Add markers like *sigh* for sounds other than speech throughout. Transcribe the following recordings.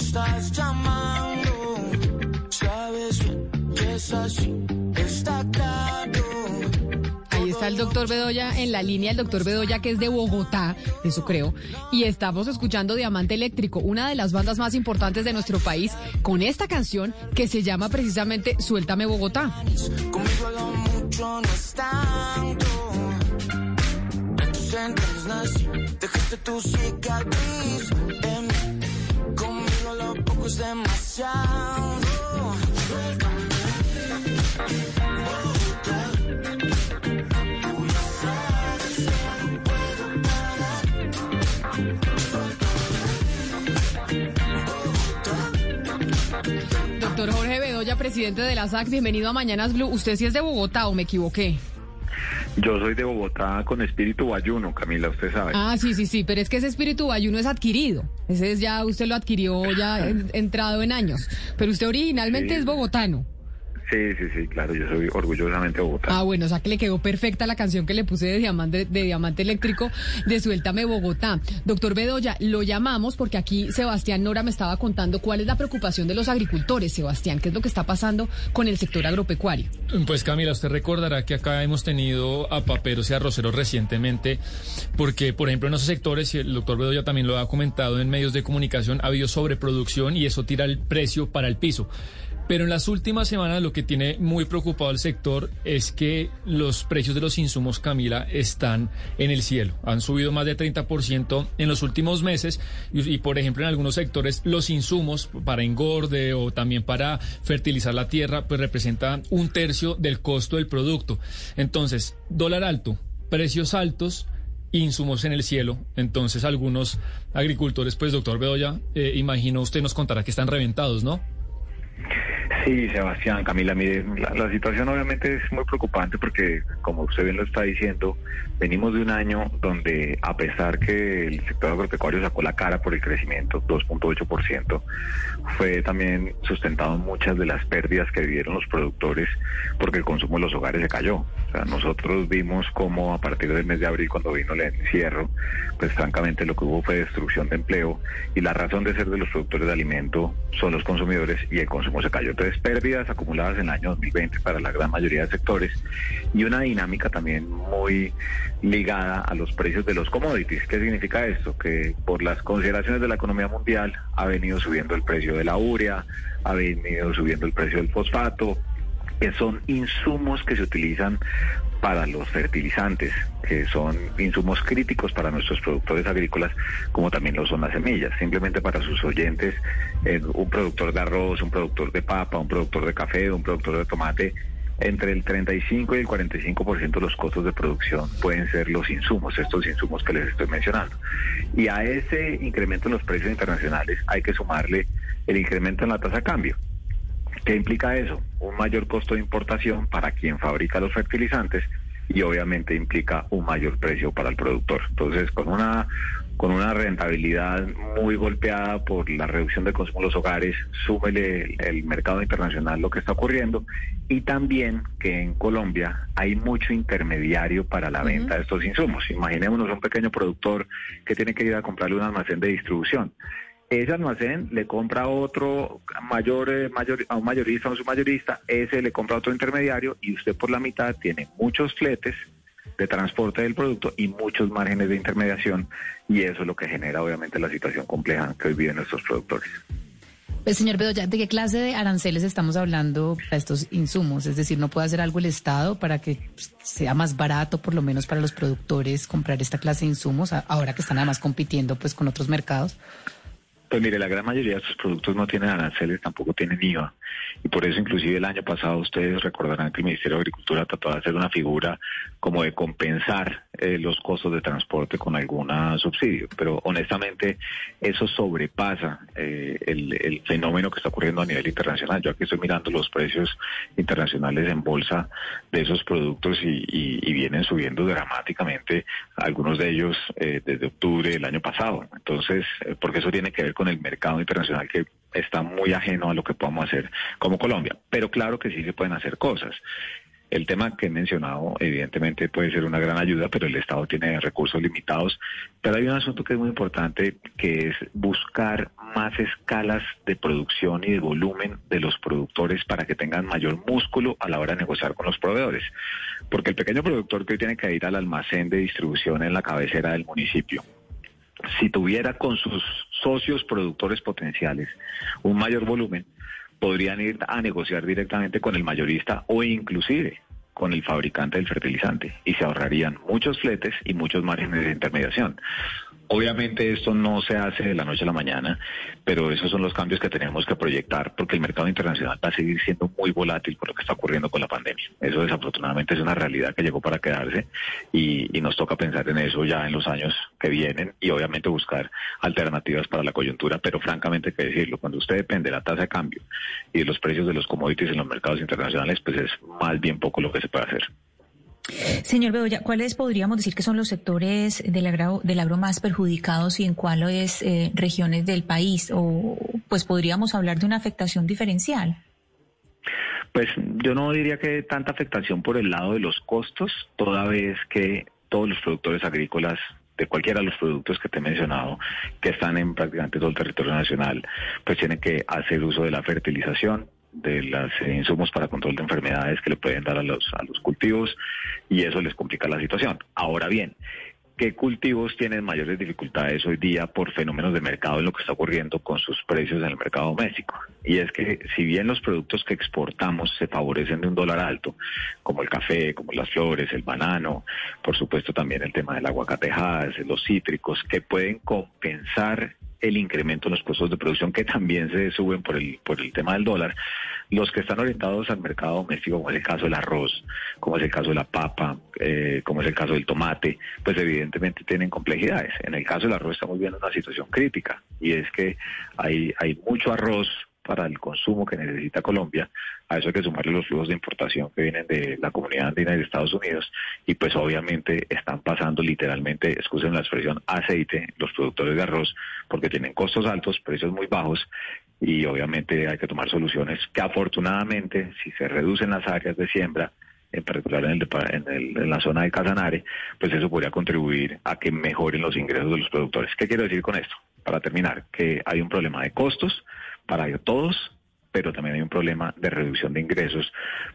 estás llamando. Sabes que es así, está claro. Ahí está el doctor Bedoya en la línea, el doctor Bedoya que es de Bogotá, eso creo, y estamos escuchando Diamante Eléctrico, una de las bandas más importantes de nuestro país, con esta canción que se llama precisamente Suéltame Bogotá. Conmigo lo mucho no es tanto. En tus entrañas nací, dejaste tu cicatriz en parar. Doctor Jorge Bedoya, presidente de la SAC, bienvenido a Mañanas Blue. ¿Usted sí es de Bogotá o me equivoqué? Yo soy de Bogotá con espíritu bayuno, Camila, usted sabe. Ah, sí, sí, sí, pero es que ese espíritu ayuno es adquirido. Ese es ya, usted lo adquirió ya en- entrado en años. Pero usted originalmente Sí. es bogotano. Sí, sí, sí, claro, yo soy orgullosamente Ah, Bogotá. bueno, o sea que le quedó perfecta la canción que le puse de Diamante, de Diamante Eléctrico de Suéltame Bogotá. Doctor Bedoya, lo llamamos porque aquí Sebastián Nora me estaba contando cuál es la preocupación de los agricultores. Sebastián, ¿qué es lo que está pasando con el sector agropecuario? Pues Camila, usted recordará que acá hemos tenido a paperos y arroceros recientemente, porque por ejemplo en esos sectores, y el doctor Bedoya también lo ha comentado en medios de comunicación, ha habido sobreproducción y eso tira el precio para el piso. Pero en las últimas semanas lo que tiene muy preocupado el sector es que los precios de los insumos, Camila, están en el cielo. Han subido más de 30% en los últimos meses y, por ejemplo, en algunos sectores los insumos para engorde o también para fertilizar la tierra, pues representa un tercio del costo del producto. Entonces, dólar alto, precios altos insumos en el cielo. Entonces, algunos agricultores, pues, doctor Bedoya, eh, imagino usted nos contará que están reventados, ¿no? Sí, Sebastián, Camila, mire, la, situación obviamente es muy preocupante porque, como usted bien lo está diciendo, venimos de un año donde, a pesar que el sector agropecuario sacó la cara por el crecimiento, 2.8%, fue también sustentado en muchas de las pérdidas que vivieron los productores porque el consumo de los hogares se cayó. O sea, nosotros vimos cómo a partir del mes de abril, cuando vino el encierro, pues francamente lo que hubo fue destrucción de empleo y la razón de ser de los productores de alimento son los consumidores y el consumo se cayó. Entonces, pérdidas acumuladas en el año 2020 para la gran mayoría de sectores y una dinámica también muy ligada a los precios de los commodities. ¿Qué significa esto? Que por las consideraciones de la economía mundial ha venido subiendo el precio de la urea, ha venido subiendo el precio del fosfato, que son insumos que se utilizan para los fertilizantes, que son insumos críticos para nuestros productores agrícolas, como también lo son las semillas. Simplemente para sus oyentes, eh, un productor de arroz, un productor de papa, un productor de café, un productor de tomate, entre el 35 y el 45% de los costos de producción pueden ser los insumos, estos insumos que les estoy mencionando. Y a ese incremento en los precios internacionales hay que sumarle el incremento en la tasa de cambio. ¿Qué implica eso? Un mayor costo de importación para quien fabrica los fertilizantes y obviamente implica un mayor precio para el productor. Entonces, con una con una rentabilidad muy golpeada por la reducción del consumo de los hogares, súmele el, el mercado internacional lo que está ocurriendo y también que en Colombia hay mucho intermediario para la venta de estos insumos. Imaginémonos un pequeño productor que tiene que ir a comprarle un almacén de distribución ese almacén le compra a otro mayor, eh, mayor, a un mayorista o un submayorista, ese le compra a otro intermediario y usted por la mitad tiene muchos fletes de transporte del producto y muchos márgenes de intermediación y eso es lo que genera obviamente la situación compleja que hoy viven nuestros productores. Pues, señor Bedoya, ¿de qué clase de aranceles estamos hablando para estos insumos? Es decir, ¿no puede hacer algo el Estado para que pues, sea más barato, por lo menos para los productores, comprar esta clase de insumos, a- ahora que están además compitiendo pues con otros mercados? Pues mire, la gran mayoría de estos productos no tienen aranceles, tampoco tienen IVA. Y por eso inclusive el año pasado ustedes recordarán que el Ministerio de Agricultura trató de hacer una figura como de compensar eh, los costos de transporte con algún subsidio. Pero honestamente eso sobrepasa eh, el, fenómeno que está ocurriendo a nivel internacional. Yo aquí estoy mirando los precios internacionales en bolsa de esos productos y, y- y vienen subiendo dramáticamente, algunos de ellos eh, desde octubre del año pasado. Entonces, eh, porque eso tiene que ver con el mercado internacional que está muy ajeno a lo que podamos hacer como Colombia. Pero claro que sí se pueden hacer cosas. El tema que he mencionado, evidentemente, puede ser una gran ayuda, pero el Estado tiene recursos limitados. Pero hay un asunto que es muy importante, que es buscar más escalas de producción y de volumen de los productores para que tengan mayor músculo a la hora de negociar con los proveedores. Porque el pequeño productor que tiene que ir al almacén de distribución en la cabecera del municipio, si tuviera con sus socios productores potenciales un mayor volumen, podrían ir a negociar directamente con el mayorista o inclusive con el fabricante del fertilizante y se ahorrarían muchos fletes y muchos márgenes de intermediación. Obviamente esto no se hace de la noche a la mañana, pero esos son los cambios que tenemos que proyectar porque el mercado internacional va a seguir siendo muy volátil por lo que está ocurriendo con la pandemia. Eso desafortunadamente es una realidad que llegó para quedarse y, nos toca pensar en eso ya en los años que vienen y obviamente buscar alternativas para la coyuntura, pero francamente hay que decirlo, cuando usted depende de la tasa de cambio y de los precios de los commodities en los mercados internacionales, pues es más bien poco lo que se puede hacer. Señor Bedoya, ¿cuáles podríamos decir que son los sectores del agro, del agro más perjudicados y en cuáles eh, regiones del país? O pues podríamos hablar de una afectación diferencial. Pues yo no diría que tanta afectación por el lado de los costos, toda vez que todos los productores agrícolas de cualquiera de los productos que te he mencionado, que están en prácticamente todo el territorio nacional, pues tienen que hacer uso de la fertilización, de los insumos para control de enfermedades que le pueden dar a los, a los cultivos y eso les complica la situación. Ahora bien, ¿qué cultivos tienen mayores dificultades hoy día por fenómenos de mercado en lo que está ocurriendo con sus precios en el mercado doméstico? Y es que si bien los productos que exportamos se favorecen de un dólar alto, como el café, como las flores, el banano, por supuesto también el tema del aguacatejas, los cítricos, que pueden compensar el incremento en los costos de producción que también se suben por el, por el tema del dólar. Los que están orientados al mercado doméstico, como es el caso del arroz, como es el caso de la papa, eh, como es el caso del tomate, pues evidentemente tienen complejidades. En el caso del arroz estamos viendo una situación crítica y es que hay, hay mucho arroz para el consumo que necesita Colombia. A eso hay que sumarle los flujos de importación que vienen de la comunidad andina y de Estados Unidos. Y pues obviamente están pasando literalmente, excusen la expresión, aceite los productores de arroz porque tienen costos altos, precios muy bajos y obviamente hay que tomar soluciones que afortunadamente si se reducen las áreas de siembra, en particular en, el, en, la zona de Casanare, pues eso podría contribuir a que mejoren los ingresos de los productores. ¿Qué quiero decir con esto? Para terminar, que hay un problema de costos, para todos, pero también hay un problema de reducción de ingresos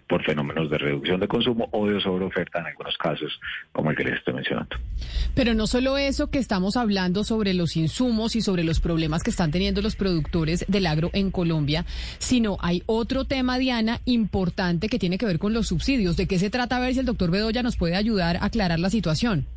por fenómenos de reducción de consumo o de sobreoferta en algunos casos, como el que les estoy mencionando. Pero no solo eso que estamos hablando sobre los insumos y sobre los problemas que están teniendo los productores del agro en Colombia, sino hay otro tema, Diana, importante que tiene que ver con los subsidios. ¿De qué se trata? A ver si el doctor Bedoya nos puede ayudar a aclarar la situación.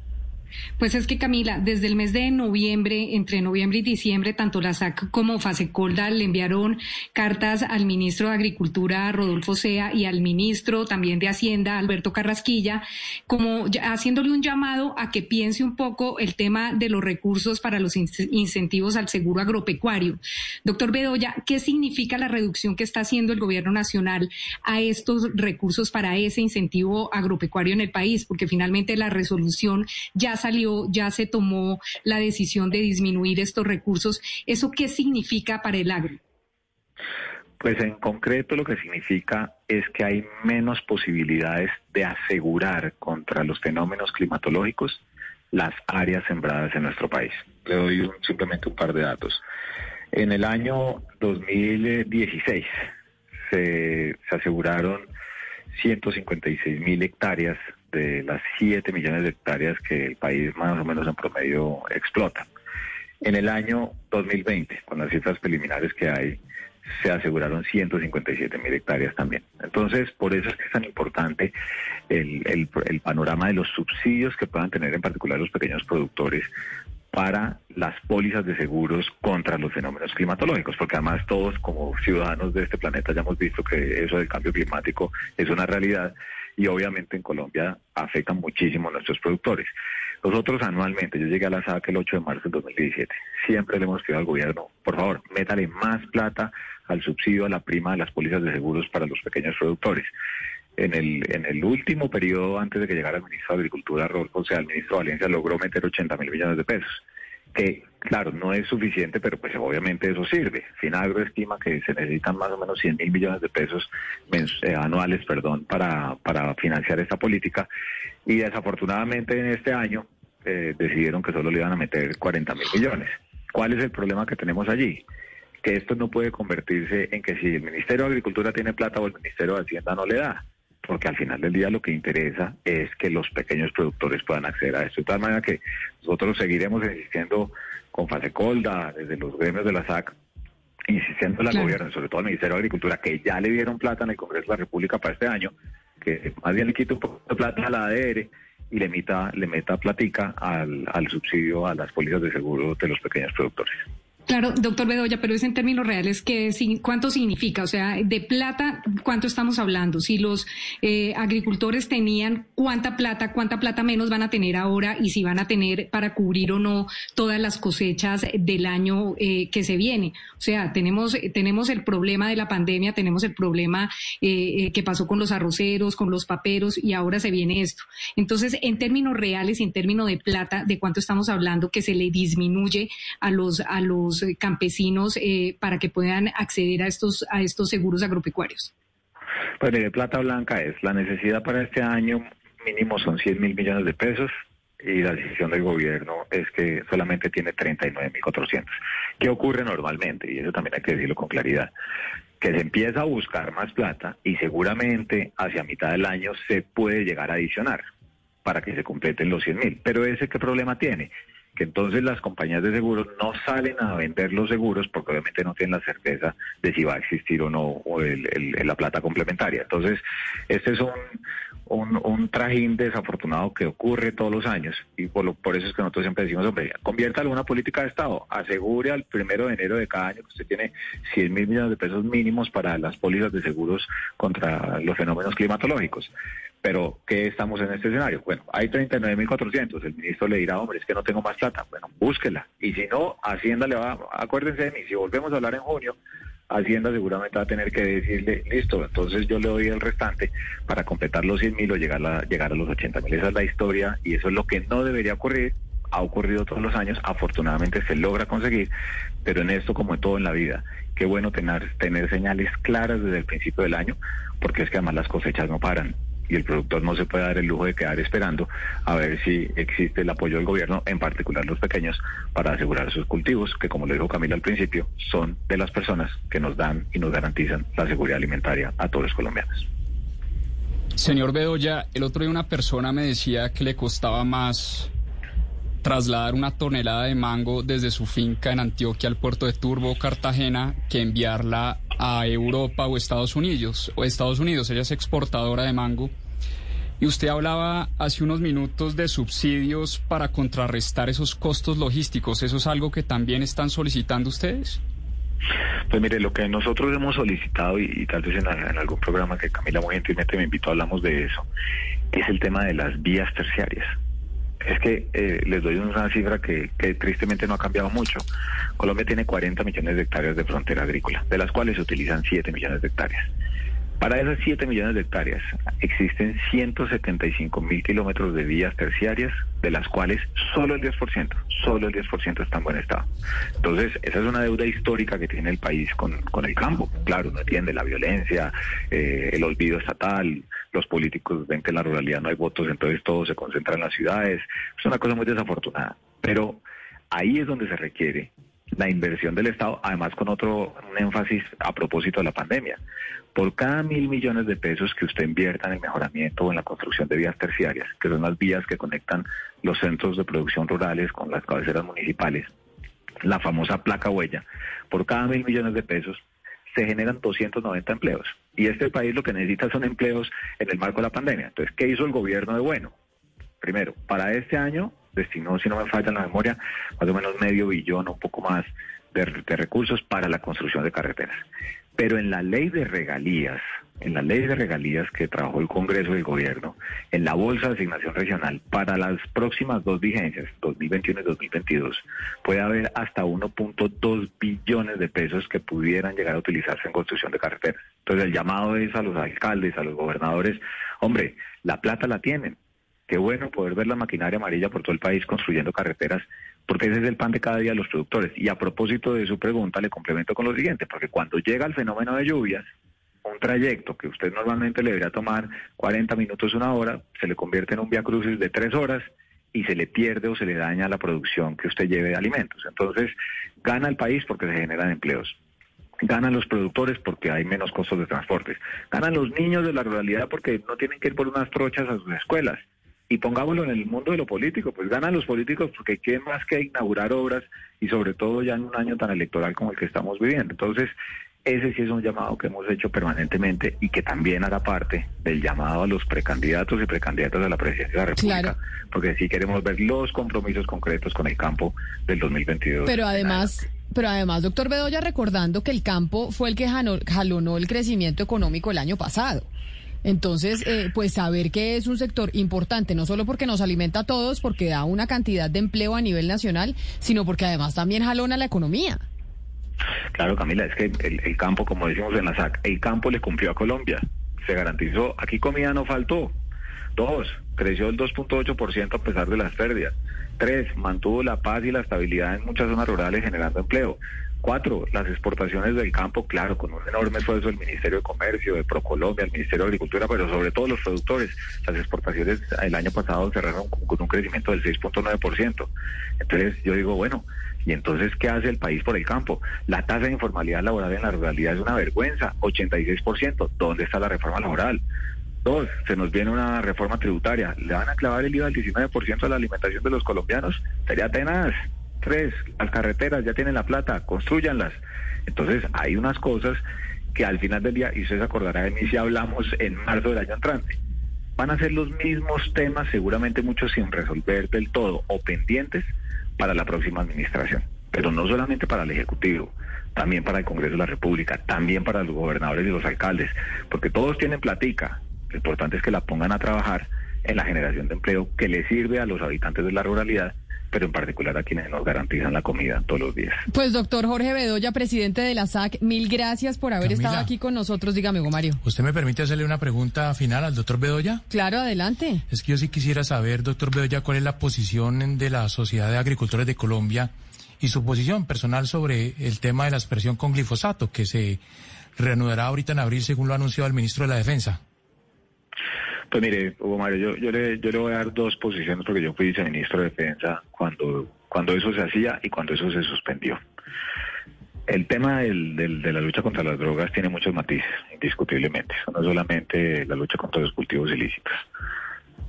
Pues es que Camila, desde el mes de noviembre, entre noviembre y diciembre, tanto la SAC como Fasecolda le enviaron cartas al ministro de Agricultura, Rodolfo Sea, y al ministro también de Hacienda, Alberto Carrasquilla, como haciéndole un llamado a que piense un poco el tema de los recursos para los incentivos al seguro agropecuario. Doctor Bedoya, ¿qué significa la reducción que está haciendo el gobierno nacional a estos recursos para ese incentivo agropecuario en el país? Porque finalmente la resolución ya salió, ya se tomó la decisión de disminuir estos recursos. ¿Eso qué significa para el agro? Pues en concreto lo que significa es que hay menos posibilidades de asegurar contra los fenómenos climatológicos las áreas sembradas en nuestro país. Le doy simplemente un par de datos. En el año 2016 se, se aseguraron 156 mil hectáreas de las 7 millones de hectáreas que el país más o menos en promedio explota. En el año 2020, con las cifras preliminares que hay, se aseguraron 157 mil hectáreas también. Entonces, por eso es que es tan importante el, el, el, panorama de los subsidios que puedan tener en particular los pequeños productores para las pólizas de seguros contra los fenómenos climatológicos, porque además todos como ciudadanos de este planeta ya hemos visto que eso del cambio climático es una realidad y obviamente en Colombia afecta muchísimo a nuestros productores. Nosotros anualmente, yo llegué a la SAC el 8 de marzo del 2017, siempre le hemos pedido al gobierno, por favor, métale más plata al subsidio, a la prima de las pólizas de seguros para los pequeños productores. En el, en el último periodo, antes de que llegara el ministro de Agricultura, o sea, el ministro Valencia logró meter 80 mil millones de pesos que claro, no es suficiente, pero pues obviamente eso sirve. Finagro estima que se necesitan más o menos 100 mil millones de pesos eh, anuales perdón, para, para financiar esta política y desafortunadamente en este año eh, decidieron que solo le iban a meter 40 mil millones. ¿Cuál es el problema que tenemos allí? que esto no puede convertirse en que si el Ministerio de Agricultura tiene plata o el Ministerio de Hacienda no le da porque al final del día lo que interesa es que los pequeños productores puedan acceder a esto. De tal manera que nosotros seguiremos insistiendo con Fasecolda, desde los gremios de la SAC, insistiendo al gobierno, sobre todo al Ministerio de Agricultura, que ya le dieron plata en el Congreso de la República para este año, que más bien le quite un poco de plata a la ADR y le meta, le meta platica al, al subsidio a las pólizas de seguro de los pequeños productores. Claro, doctor Bedoya, pero es en términos reales, que, ¿cuánto significa? O sea, de plata, ¿cuánto estamos hablando? Si los eh, agricultores tenían cuánta plata, cuánta plata menos van a tener ahora y si van a tener para cubrir o no todas las cosechas del año eh, que se viene. O sea, tenemos, tenemos el problema de la pandemia, tenemos el problema eh, que pasó con los arroceros, con los paperos y ahora se viene esto. Entonces, en términos reales y en términos de plata, ¿de cuánto estamos hablando que se le disminuye a los, a los eh, campesinos eh, para que puedan acceder a estos, a estos seguros agropecuarios? Pues de plata blanca es la necesidad para este año mínimo son 100 mil millones de pesos y la decisión del gobierno es que solamente tiene 39 mil 400. ¿Qué ocurre normalmente? Y eso también hay que decirlo con claridad que se empieza a buscar más plata y seguramente hacia mitad del año se puede llegar a adicionar para que se completen los 100 mil. Pero ese qué problema tiene? Que entonces las compañías de seguros no salen a vender los seguros porque obviamente no tienen la certeza de si va a existir o no la plata complementaria. Entonces, este es un, un, trajín desafortunado que ocurre todos los años y por, lo, por eso es que nosotros siempre decimos, hombre, conviértalo en una política de Estado, asegure al primero de enero de cada año que usted tiene 100 mil millones de pesos mínimos para las pólizas de seguros contra los fenómenos climatológicos. Pero, ¿qué estamos en este escenario? Bueno, hay 39.400. El ministro le dirá, hombre, es que no tengo más plata. Bueno, búsquela. Y si no, Hacienda le va, acuérdense de mí, si volvemos a hablar en junio, Hacienda seguramente va a tener que decirle, listo, entonces yo le doy el restante para completar los 100.000 o llegar a, llegar a los 80.000. Esa es la historia y eso es lo que no debería ocurrir. Ha ocurrido todos los años, afortunadamente se logra conseguir, pero en esto como en todo en la vida, qué bueno tener, tener señales claras desde el principio del año, porque es que además las cosechas no paran y el productor no se puede dar el lujo de quedar esperando a ver si existe el apoyo del gobierno, en particular los pequeños, para asegurar sus cultivos, que como le dijo Camila al principio, son de las personas que nos dan y nos garantizan la seguridad alimentaria a todos los colombianos. Señor Bedoya, el otro día una persona me decía que le costaba más trasladar una tonelada de mango desde su finca en Antioquia al puerto de Turbo, Cartagena, que enviarla a Europa o Estados Unidos. O Estados Unidos, ella es exportadora de mango. Y usted hablaba hace unos minutos de subsidios para contrarrestar esos costos logísticos. ¿Eso es algo que también están solicitando ustedes? Pues mire, lo que nosotros hemos solicitado, y, tal vez en, algún programa que Camila muy gentilmente me invitó, hablamos de eso, es el tema de las vías terciarias. Es que eh, les doy una cifra que, tristemente no ha cambiado mucho. Colombia tiene 40 millones de hectáreas de frontera agrícola, de las cuales se utilizan 7 millones de hectáreas. Para esas 7 millones de hectáreas existen 175 mil kilómetros de vías terciarias, de las cuales solo el 10%, solo el 10% está en buen estado. Entonces, esa es una deuda histórica que tiene el país con, con el campo. Claro, no entiende la violencia, eh, el olvido estatal, los políticos ven que en la ruralidad no hay votos, entonces todo se concentra en las ciudades. Es una cosa muy desafortunada. Pero ahí es donde se requiere la inversión del Estado, además con otro énfasis a propósito de la pandemia. Por cada mil millones de pesos que usted invierta en el mejoramiento o en la construcción de vías terciarias, que son las vías que conectan los centros de producción rurales con las cabeceras municipales, la famosa placa huella, por cada mil millones de pesos se generan 290 empleos. Y este país lo que necesita son empleos en el marco de la pandemia. Entonces, ¿qué hizo el gobierno de bueno? Primero, para este año destinó, si no me falla la memoria, más o menos medio billón un poco más de, recursos para la construcción de carreteras. Pero en la ley de regalías, en la ley de regalías que trabajó el Congreso y el Gobierno, en la Bolsa de Asignación Regional, para las próximas dos vigencias, 2021 y 2022, puede haber hasta 1.2 billones de pesos que pudieran llegar a utilizarse en construcción de carreteras. Entonces el llamado es a los alcaldes, a los gobernadores, hombre, la plata la tienen, Qué bueno poder ver la maquinaria amarilla por todo el país construyendo carreteras, porque ese es el pan de cada día de los productores. Y a propósito de su pregunta, le complemento con lo siguiente, porque cuando llega el fenómeno de lluvias, un trayecto que usted normalmente le debería tomar 40 minutos, una hora, se le convierte en un via crucis de tres horas y se le pierde o se le daña la producción que usted lleve de alimentos. Entonces, gana el país porque se generan empleos. Ganan los productores porque hay menos costos de transporte. Ganan los niños de la ruralidad porque no tienen que ir por unas trochas a sus escuelas. Y pongámoslo en el mundo de lo político, pues ganan los políticos porque quieren más que inaugurar obras y sobre todo ya en un año tan electoral como el que estamos viviendo. Entonces, ese sí es un llamado que hemos hecho permanentemente y que también hará parte del llamado a los precandidatos y precandidatas a la presidencia de la República, porque sí queremos ver los compromisos concretos con el campo del 2022. Pero además, pero además, doctor Bedoya, recordando que el campo fue el que jalonó el crecimiento económico el año pasado. Entonces, eh, pues saber que es un sector importante, no solo porque nos alimenta a todos, porque da una cantidad de empleo a nivel nacional, sino porque además también jalona la economía. Claro, Camila, es que el, campo, como decimos en la SAC, el campo le cumplió a Colombia. Se garantizó, aquí comida no faltó. Dos, creció el 2.8% a pesar de las pérdidas. Tres, mantuvo la paz y la estabilidad en muchas zonas rurales generando empleo. Cuatro, las exportaciones del campo, claro, con un enorme esfuerzo del Ministerio de Comercio, de Procolombia, el Ministerio de Agricultura, pero sobre todo los productores. Las exportaciones el año pasado cerraron con un crecimiento del 6.9%. Entonces yo digo, bueno, ¿y entonces qué hace el país por el campo? La tasa de informalidad laboral en la ruralidad es una vergüenza, 86%. ¿Dónde está la reforma laboral? Dos, se nos viene una reforma tributaria. ¿Le van a clavar el IVA del 19% a la alimentación de los colombianos? Sería tenaz. Tres, las carreteras ya tienen la plata, construyanlas. Entonces hay unas cosas que al final del día, y usted se acordará de mí si hablamos en marzo del año entrante, van a ser los mismos temas, seguramente muchos sin resolver del todo o pendientes para la próxima administración. Pero no solamente para el Ejecutivo, también para el Congreso de la República, también para los gobernadores y los alcaldes, porque todos tienen platica. Lo importante es que la pongan a trabajar en la generación de empleo que le sirve a los habitantes de la ruralidad pero en particular a quienes nos garantizan la comida todos los días. Pues doctor Jorge Bedoya, presidente de la SAC, mil gracias por haber estado aquí con nosotros. Dígame, Hugo Mario. ¿Usted me permite hacerle una pregunta final al doctor Bedoya? Claro, adelante. Es que yo sí quisiera saber, doctor Bedoya, cuál es la posición de la Sociedad de Agricultores de Colombia y su posición personal sobre el tema de la aspersión con glifosato, que se reanudará ahorita en abril, según lo ha anunciado el ministro de la Defensa. Pues mire, Hugo Mario, yo, le, yo le voy a dar dos posiciones porque yo fui viceministro de Defensa cuando, cuando eso se hacía y cuando eso se suspendió. El tema de la lucha contra las drogas tiene muchos matices, indiscutiblemente. No solamente la lucha contra los cultivos ilícitos,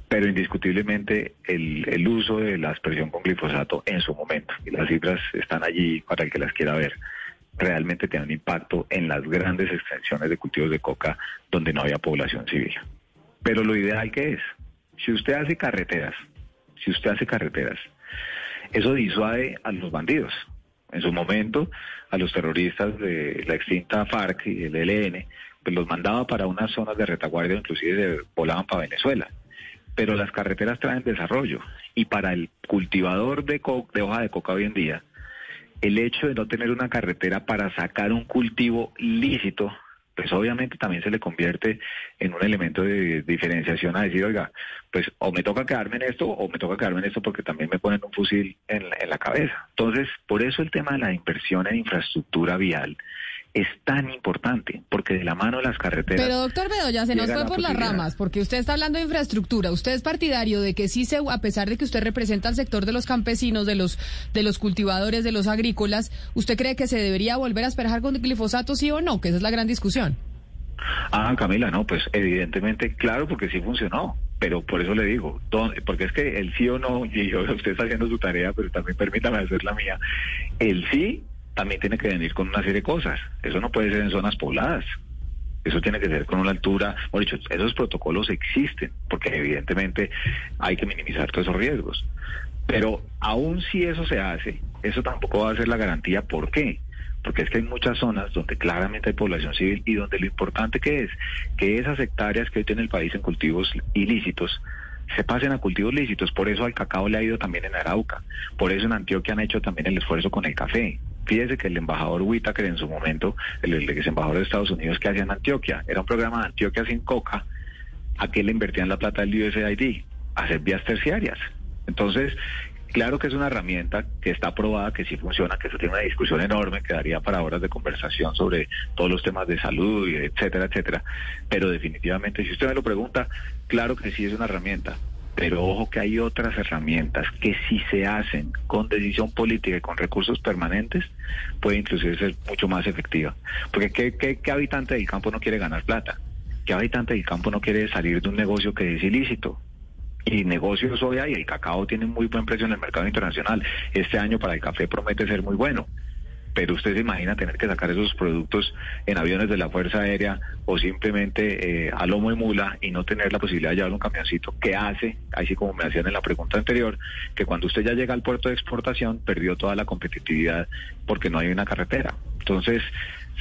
pero indiscutiblemente el, el uso de la aspersión con glifosato en su momento, y las cifras están allí para el que las quiera ver, realmente tiene un impacto en las grandes extensiones de cultivos de coca donde no había población civil. Pero lo ideal que es, si usted hace carreteras, si usted hace carreteras, eso disuade a los bandidos. En su momento, a los terroristas de la extinta FARC y el ELN, pues los mandaba para unas zonas de retaguardia, inclusive volaban para Venezuela. Pero las carreteras traen desarrollo. Y para el cultivador de, de hoja de coca hoy en día, el hecho de no tener una carretera para sacar un cultivo lícito pues obviamente también se le convierte en un elemento de diferenciación a decir, oiga, pues o me toca quedarme en esto o me toca quedarme en esto porque también me ponen un fusil en, en la cabeza. Entonces, por eso el tema de la inversión en infraestructura vial es tan importante, porque de la mano de las carreteras... Pero doctor Bedoya, se nos fue por las ramas, porque usted está hablando de infraestructura. Usted es partidario de que sí se, a pesar de que usted representa al sector de los campesinos, de los, de los cultivadores, de los agrícolas, ¿usted cree que se debería volver a esperar con glifosato, sí o no? Que esa es la gran discusión. Ah, Camila, no, pues evidentemente, claro, porque sí funcionó pero por eso le digo, porque es que el sí o no, y yo, *laughs* usted está haciendo su tarea, pero también permítame hacer la mía, el sí también tiene que venir con una serie de cosas. Eso no puede ser en zonas pobladas. Eso tiene que ser con una altura, por dicho, esos protocolos existen, porque evidentemente hay que minimizar todos esos riesgos. Pero aún si eso se hace, eso tampoco va a ser la garantía. ¿Por qué? Porque es que hay muchas zonas donde claramente hay población civil y donde lo importante que es que esas hectáreas que hoy tiene el país en cultivos ilícitos se pasen a cultivos lícitos. Por eso al cacao le ha ido también en Arauca. Por eso en Antioquia han hecho también el esfuerzo con el café. Fíjese que el embajador Whitaker en su momento, el, ex embajador de Estados Unidos que hacía en Antioquia, era un programa de Antioquia sin coca, a que le invertían la plata del USAID, hacer vías terciarias. Entonces, claro que es una herramienta que está aprobada, que sí funciona, que eso tiene una discusión enorme que daría para horas de conversación sobre todos los temas de salud, etcétera, etcétera. Pero definitivamente, si usted me lo pregunta, claro que sí es una herramienta, Pero ojo que hay otras herramientas que si se hacen con decisión política y con recursos permanentes, puede inclusive ser mucho más efectiva. Porque ¿qué, qué, qué habitante del campo no quiere ganar plata? ¿Qué habitante del campo no quiere salir de un negocio que es ilícito? y negocios hoy hay, el cacao tiene muy buen precio en el mercado internacional. Este año para el café promete ser muy bueno pero usted se imagina tener que sacar esos productos en aviones de la Fuerza Aérea o simplemente eh, a lomo y mula y no tener la posibilidad de llevar un camioncito que hace, así como me hacían en la pregunta anterior, que cuando usted ya llega al puerto de exportación perdió toda la competitividad porque no hay una carretera. Entonces,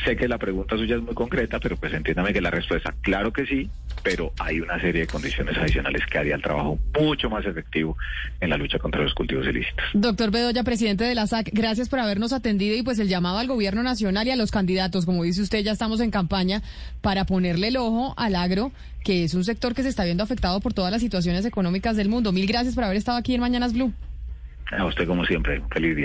Sé que la pregunta suya es muy concreta, pero pues entiéndame que la respuesta, claro que sí, pero hay una serie de condiciones adicionales que haría el trabajo mucho más efectivo en la lucha contra los cultivos ilícitos. Doctor Bedoya, presidente de la SAC, gracias por habernos atendido y pues el llamado al gobierno nacional y a los candidatos, como dice usted, ya estamos en campaña para ponerle el ojo al agro, que es un sector que se está viendo afectado por todas las situaciones económicas del mundo. Mil gracias por haber estado aquí en Mañanas Blue. A usted como siempre, feliz día.